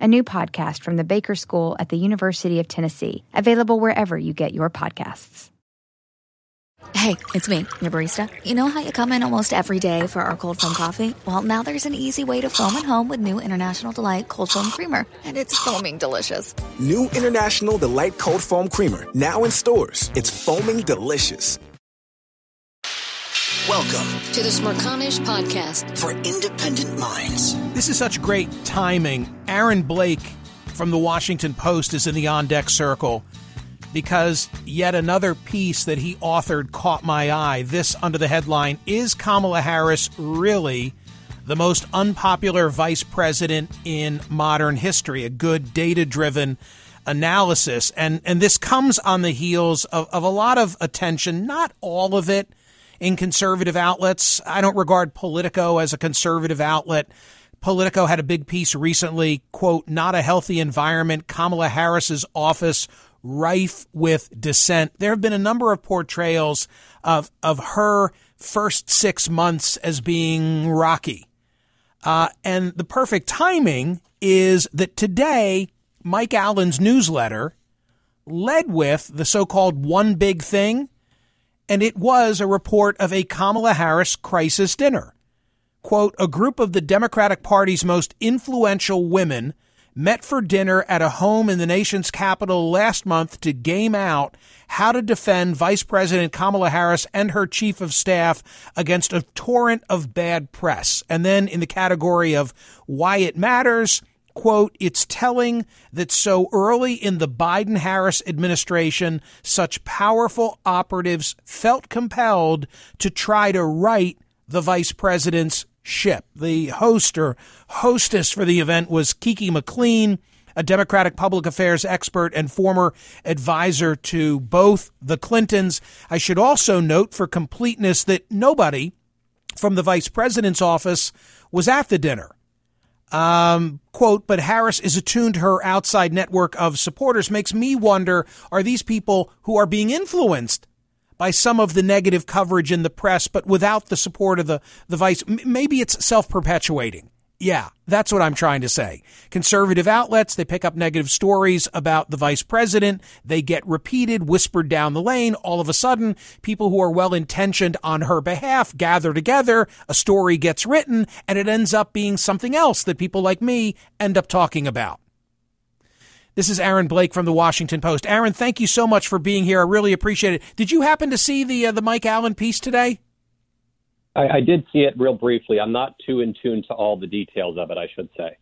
a new podcast from the Baker School at the University of Tennessee, available wherever you get your podcasts. Hey, it's me, your barista. You know how you come in almost every day for our cold foam coffee? Well, now there's an easy way to foam at home with new International Delight Cold Foam Creamer, and it's foaming delicious. New International Delight Cold Foam Creamer, now in stores. It's foaming delicious. Welcome to the Smerconish Podcast for independent minds. This is such great timing. Aaron Blake from the Washington Post is in the on deck circle because yet another piece that he authored caught my eye. This under the headline Is Kamala Harris really the most unpopular vice president in modern history? A good data driven analysis. And, and this comes on the heels of, of a lot of attention, not all of it in conservative outlets. I don't regard Politico as a conservative outlet. Politico had a big piece recently, quote, not a healthy environment, Kamala Harris's office rife with dissent. There have been a number of portrayals of, of her first six months as being rocky. Uh, and the perfect timing is that today, Mike Allen's newsletter led with the so called one big thing and it was a report of a Kamala Harris crisis dinner. Quote, a group of the Democratic Party's most influential women met for dinner at a home in the nation's capital last month to game out how to defend Vice President Kamala Harris and her chief of staff against a torrent of bad press. And then in the category of why it matters, quote, it's telling that so early in the Biden Harris administration, such powerful operatives felt compelled to try to right the vice president's ship. The host or hostess for the event was Kiki McLean, a Democratic public affairs expert and former advisor to both the Clintons. I should also note for completeness that nobody from the vice president's office was at the dinner. Um, quote, but Harris is attuned to her outside network of supporters makes me wonder are these people who are being influenced by some of the negative coverage in the press, but without the support of the, the vice? Maybe it's self perpetuating. Yeah, that's what I'm trying to say. Conservative outlets, they pick up negative stories about the vice president. They get repeated, whispered down the lane. All of a sudden, people who are well intentioned on her behalf gather together. A story gets written and it ends up being something else that people like me end up talking about. This is Aaron Blake from the Washington Post. Aaron, thank you so much for being here. I really appreciate it. Did you happen to see the uh, the Mike Allen piece today? I, I did see it real briefly. I'm not too in tune to all the details of it, I should say.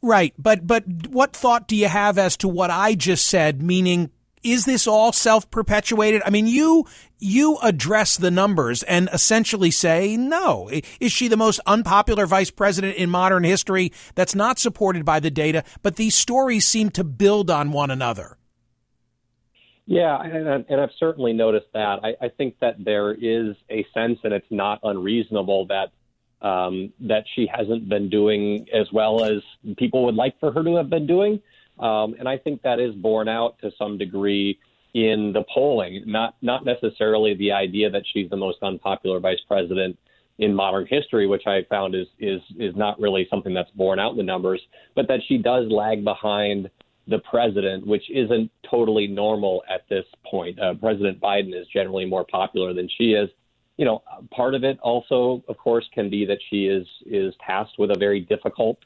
Right, but but what thought do you have as to what I just said? Meaning, is this all self-perpetuated? I mean, you you address the numbers and essentially say no. Is she the most unpopular vice president in modern history? That's not supported by the data, but these stories seem to build on one another. Yeah, and, and I've certainly noticed that. I, I think that there is a sense, and it's not unreasonable that um, that she hasn't been doing as well as people would like for her to have been doing. Um, and I think that is borne out to some degree in the polling, not not necessarily the idea that she's the most unpopular vice president in modern history, which I found is is is not really something that's borne out in the numbers, but that she does lag behind the president, which isn't totally normal at this point. Uh, president Biden is generally more popular than she is. You know, part of it also, of course, can be that she is is tasked with a very difficult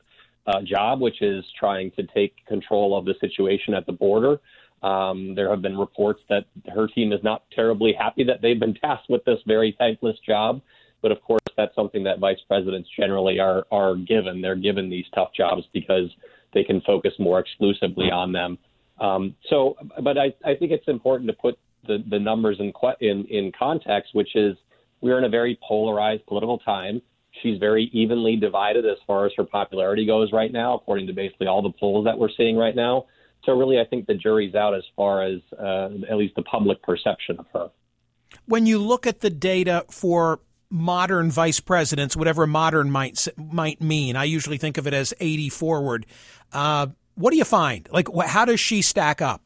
uh, job, which is trying to take control of the situation at the border. Um, there have been reports that her team is not terribly happy that they've been tasked with this very thankless job. But of course, that's something that vice presidents generally are are given. They're given these tough jobs because they can focus more exclusively on them. Um, so, but I, I think it's important to put the, the numbers in, in in context, which is we're in a very polarized political time. She's very evenly divided as far as her popularity goes right now, according to basically all the polls that we're seeing right now. so really, I think the jury's out as far as uh, at least the public perception of her. When you look at the data for modern vice presidents, whatever modern might might mean, I usually think of it as 80 forward. Uh, what do you find? Like, how does she stack up?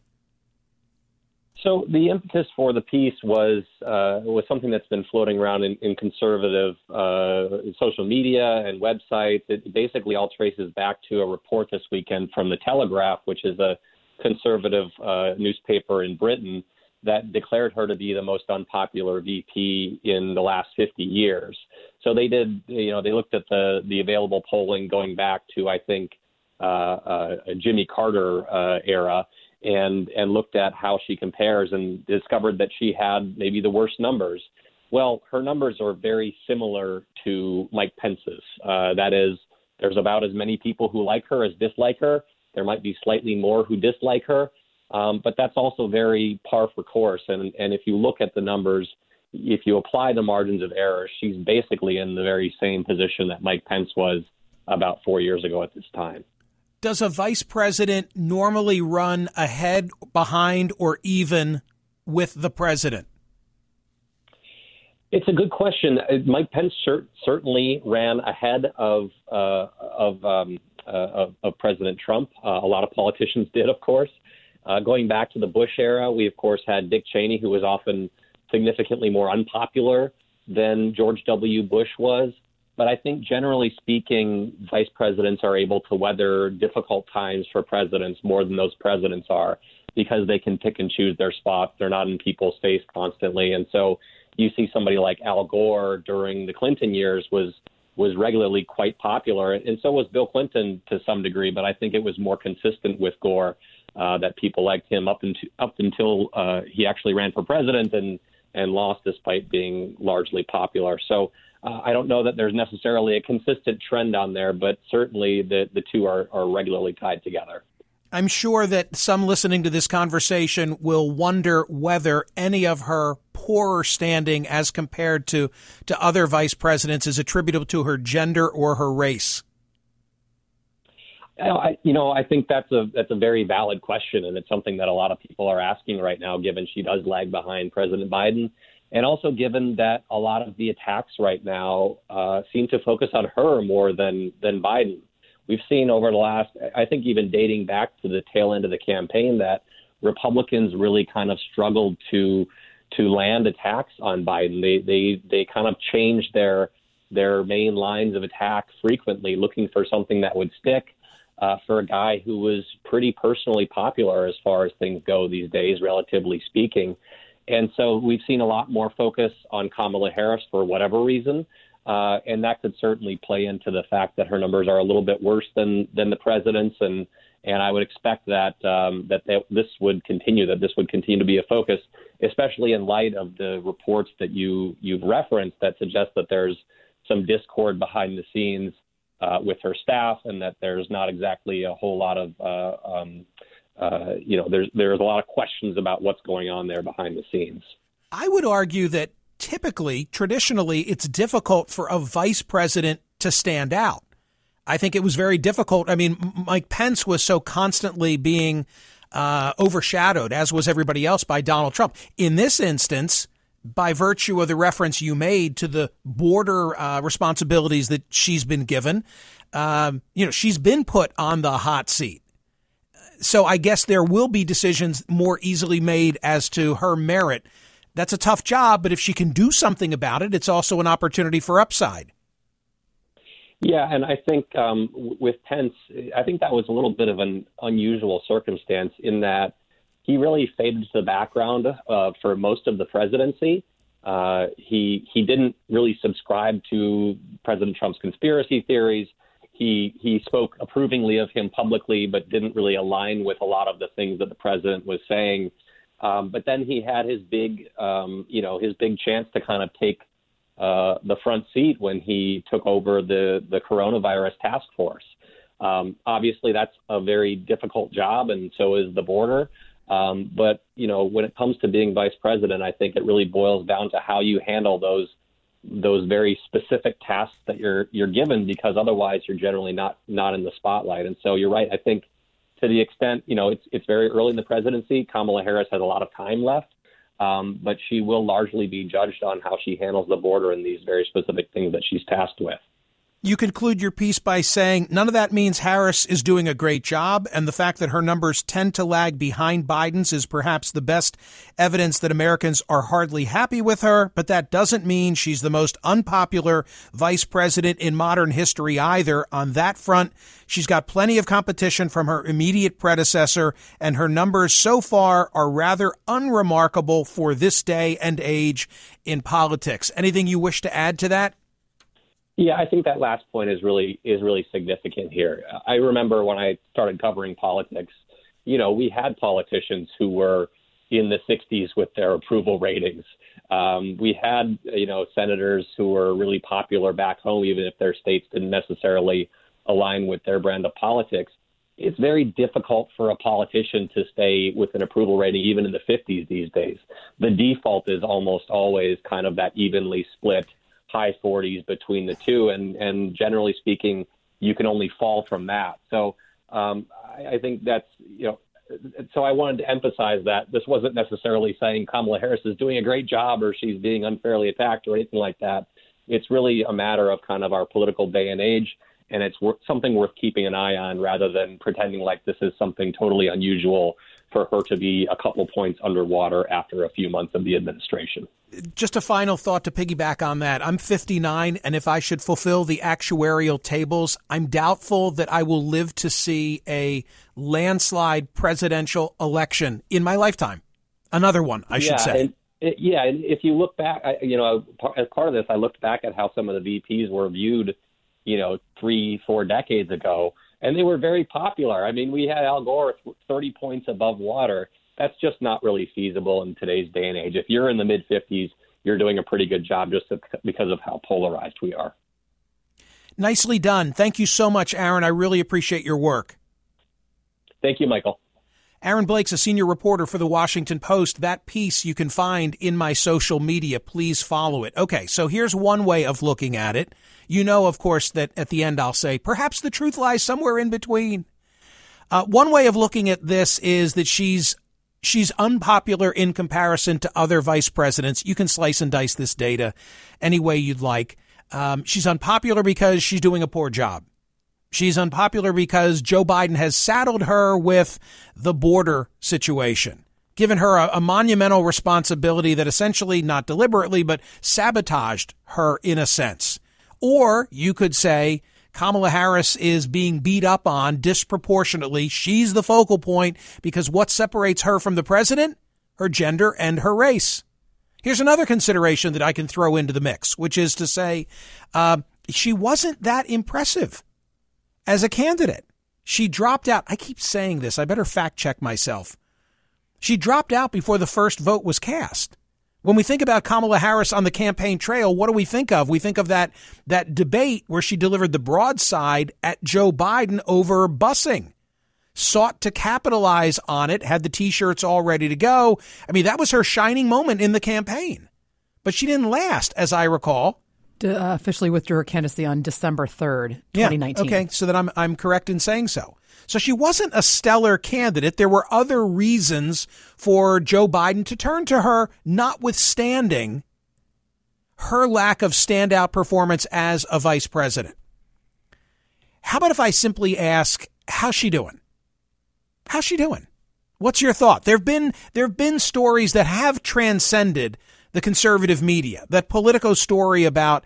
So the impetus for the piece was uh, was something that's been floating around in, in conservative uh, social media and websites. It basically all traces back to a report this weekend from the Telegraph, which is a conservative uh, newspaper in Britain that declared her to be the most unpopular VP in the last 50 years. So they did, you know, they looked at the the available polling going back to I think uh, uh, Jimmy Carter uh, era and and looked at how she compares and discovered that she had maybe the worst numbers. Well, her numbers are very similar to Mike Pence's. Uh, that is, there's about as many people who like her as dislike her. There might be slightly more who dislike her, um, but that's also very par for course. And and if you look at the numbers, if you apply the margins of error, she's basically in the very same position that Mike Pence was about four years ago at this time does a vice president normally run ahead, behind, or even with the president? It's a good question. Uh, Mike Pence certainly ran ahead of uh, of, um, uh, of, of President Trump. Uh, a lot of politicians did, of course. Uh, going back to the Bush era, we of course had Dick Cheney, who was often significantly more unpopular than George W. Bush was. But I think generally speaking, vice presidents are able to weather difficult times for presidents more than those presidents are because they can pick and choose their spots. They're not in people's face constantly. And so you see somebody like Al Gore during the Clinton years was was regularly quite popular, and so was Bill Clinton to some degree. But I think it was more consistent with Gore uh, that people liked him up until up until uh, he actually ran for president and and lost despite being largely popular. So uh, I don't know that there's necessarily a consistent trend on there, but certainly the, the two are, are regularly tied together. I'm sure that some listening to this conversation will wonder whether any of her poorer standing as compared to, to other vice presidents is attributable to her gender or her race. I, you know, I think that's a that's a very valid question, and it's something that a lot of people are asking right now, given she does lag behind President Biden and also given that a lot of the attacks right now uh, seem to focus on her more than than Biden. We've seen over the last, I think, even dating back to the tail end of the campaign, that Republicans really kind of struggled to to land attacks on Biden. They they they kind of changed their their main lines of attack frequently, looking for something that would stick. Uh, for a guy who was pretty personally popular as far as things go these days, relatively speaking. And so we've seen a lot more focus on Kamala Harris for whatever reason. Uh, and that could certainly play into the fact that her numbers are a little bit worse than than the president's, and and I would expect that um, that they, this would continue, that this would continue to be a focus, especially in light of the reports that you you've referenced that suggest that there's some discord behind the scenes uh, with her staff, and that there's not exactly a whole lot of uh, um, uh, you know, there's there's a lot of questions about what's going on there behind the scenes. I would argue that typically, traditionally, it's difficult for a vice president to stand out. I think it was very difficult. I mean, Mike Pence was so constantly being uh, overshadowed, as was everybody else, by Donald Trump. In this instance, by virtue of the reference you made to the border uh, responsibilities that she's been given, um, you know, she's been put on the hot seat so I guess there will be decisions more easily made as to her merit. That's a tough job, but if she can do something about it, it's also an opportunity for upside. Yeah, and I think um, with Pence, I think that was a little bit of an unusual circumstance in that he really faded to the background uh, for most of the presidency. Uh, he he didn't really subscribe to President Trump's conspiracy theories he he spoke approvingly of him publicly, but didn't really align with a lot of the things that the president was saying. Um, but then he had his big, um, you know, his big chance to kind of take uh, the front seat when he took over the the coronavirus task force. Um, obviously, that's a very difficult job, and so is the border. Um, but you know, when it comes to being vice president, I think it really boils down to how you handle those those very specific tasks that you're you're given because otherwise you're generally not not in the spotlight. And so you're right. I think to the extent, you know, it's it's very early in the presidency. Kamala Harris has a lot of time left, um, but she will largely be judged on how she handles the border and these very specific things that she's tasked with. You conclude your piece by saying none of that means Harris is doing a great job, and the fact that her numbers tend to lag behind Biden's is perhaps the best evidence that Americans are hardly happy with her, but that doesn't mean she's the most unpopular vice president in modern history either. On that front, she's got plenty of competition from her immediate predecessor, and her numbers so far are rather unremarkable for this day and age in politics. Anything you wish to add to that? Yeah, I think that last point is really is really significant here. I remember when I started covering politics, you know, we had politicians who were in the 60s with their approval ratings. Um, we had, you know, senators who were really popular back home, even if their states didn't necessarily align with their brand of politics. It's very difficult for a politician to stay with an approval rating, even in the 50s these days. The default is almost always kind of that evenly split high 40s between the two, and and generally speaking, you can only fall from that. So um, I, I think that's you know. So I wanted to emphasize that this wasn't necessarily saying Kamala Harris is doing a great job or she's being unfairly attacked or anything like that. It's really a matter of kind of our political day and age, and it's worth, something worth keeping an eye on rather than pretending like this is something totally unusual for her to be a couple points underwater after a few months of the administration. Just a final thought to piggyback on that. I'm 59, and if I should fulfill the actuarial tables, I'm doubtful that I will live to see a landslide presidential election in my lifetime. Another one, I should say. And, it, yeah, and if you look back, I, you know, as part of this, I looked back at how some of the VPs were viewed, you know, three, four decades ago and they were very popular. I mean, we had Al Gore 30 points above water. That's just not really feasible in today's day and age. If you're in the mid 50s, you're doing a pretty good job just because of how polarized we are. Nicely done. Thank you so much, Aaron. I really appreciate your work. Thank you, Michael. Aaron Blake's a senior reporter for the Washington Post. That piece you can find in my social media. Please follow it. Okay, so here's one way of looking at it. You know, of course, that at the end I'll say, perhaps the truth lies somewhere in between. Uh, one way of looking at this is that she's she's unpopular in comparison to other vice presidents. You can slice and dice this data any way you'd like. Um, she's unpopular because she's doing a poor job. She's unpopular because Joe Biden has saddled her with the border situation, given her a, a, monumental responsibility that essentially, not deliberately, but sabotaged her in a sense. Or you could say Kamala Harris is being beat up on disproportionately. She's the focal point because what separates her from the president? Her gender and her race. Here's another consideration that I can throw into the mix, which is to say, uh, she wasn't that impressive as a candidate. She dropped out. I keep saying this. I better fact check myself. She dropped out before the first vote was cast. When we think about Kamala Harris on the campaign trail, what do we think of? We think of that that debate where she delivered the broadside at Joe Biden over busing. Sought to capitalize on it, had the t-shirts all ready to go. I mean, that was her shining moment in the campaign. But she didn't last, as I recall. Uh, officially withdrew her candidacy on December 3rd, 2019. Yeah, okay, so that I'm I'm correct in saying so. So she wasn't a stellar candidate. There were other reasons for Joe Biden to turn to her, notwithstanding her lack of standout performance as a vice president. How about if I simply ask, how's she doing? How's she doing? What's your thought? There've been there've been stories that have transcended the conservative media. That Politico story about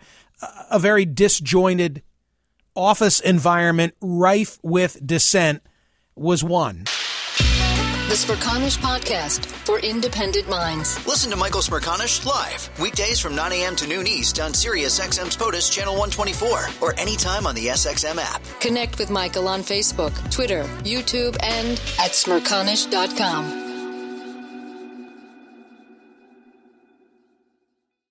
a very disjointed office environment rife with dissent was one. The Smerconish Podcast for independent minds. Listen to Michael Smerconish live weekdays from 9 a.m. to noon East on Sirius XM's POTUS Channel 124 or anytime on the SXM app. Connect with Michael on Facebook, Twitter, YouTube, and at smerconish.com.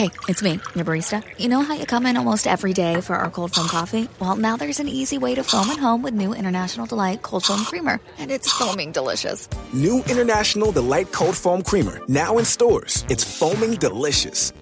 Hey, it's me, your barista. You know how you come in almost every day for our cold foam coffee? Well, now there's an easy way to foam at home with new International Delight Cold Foam Creamer, and it's foaming delicious. New International Delight Cold Foam Creamer, now in stores. It's foaming delicious.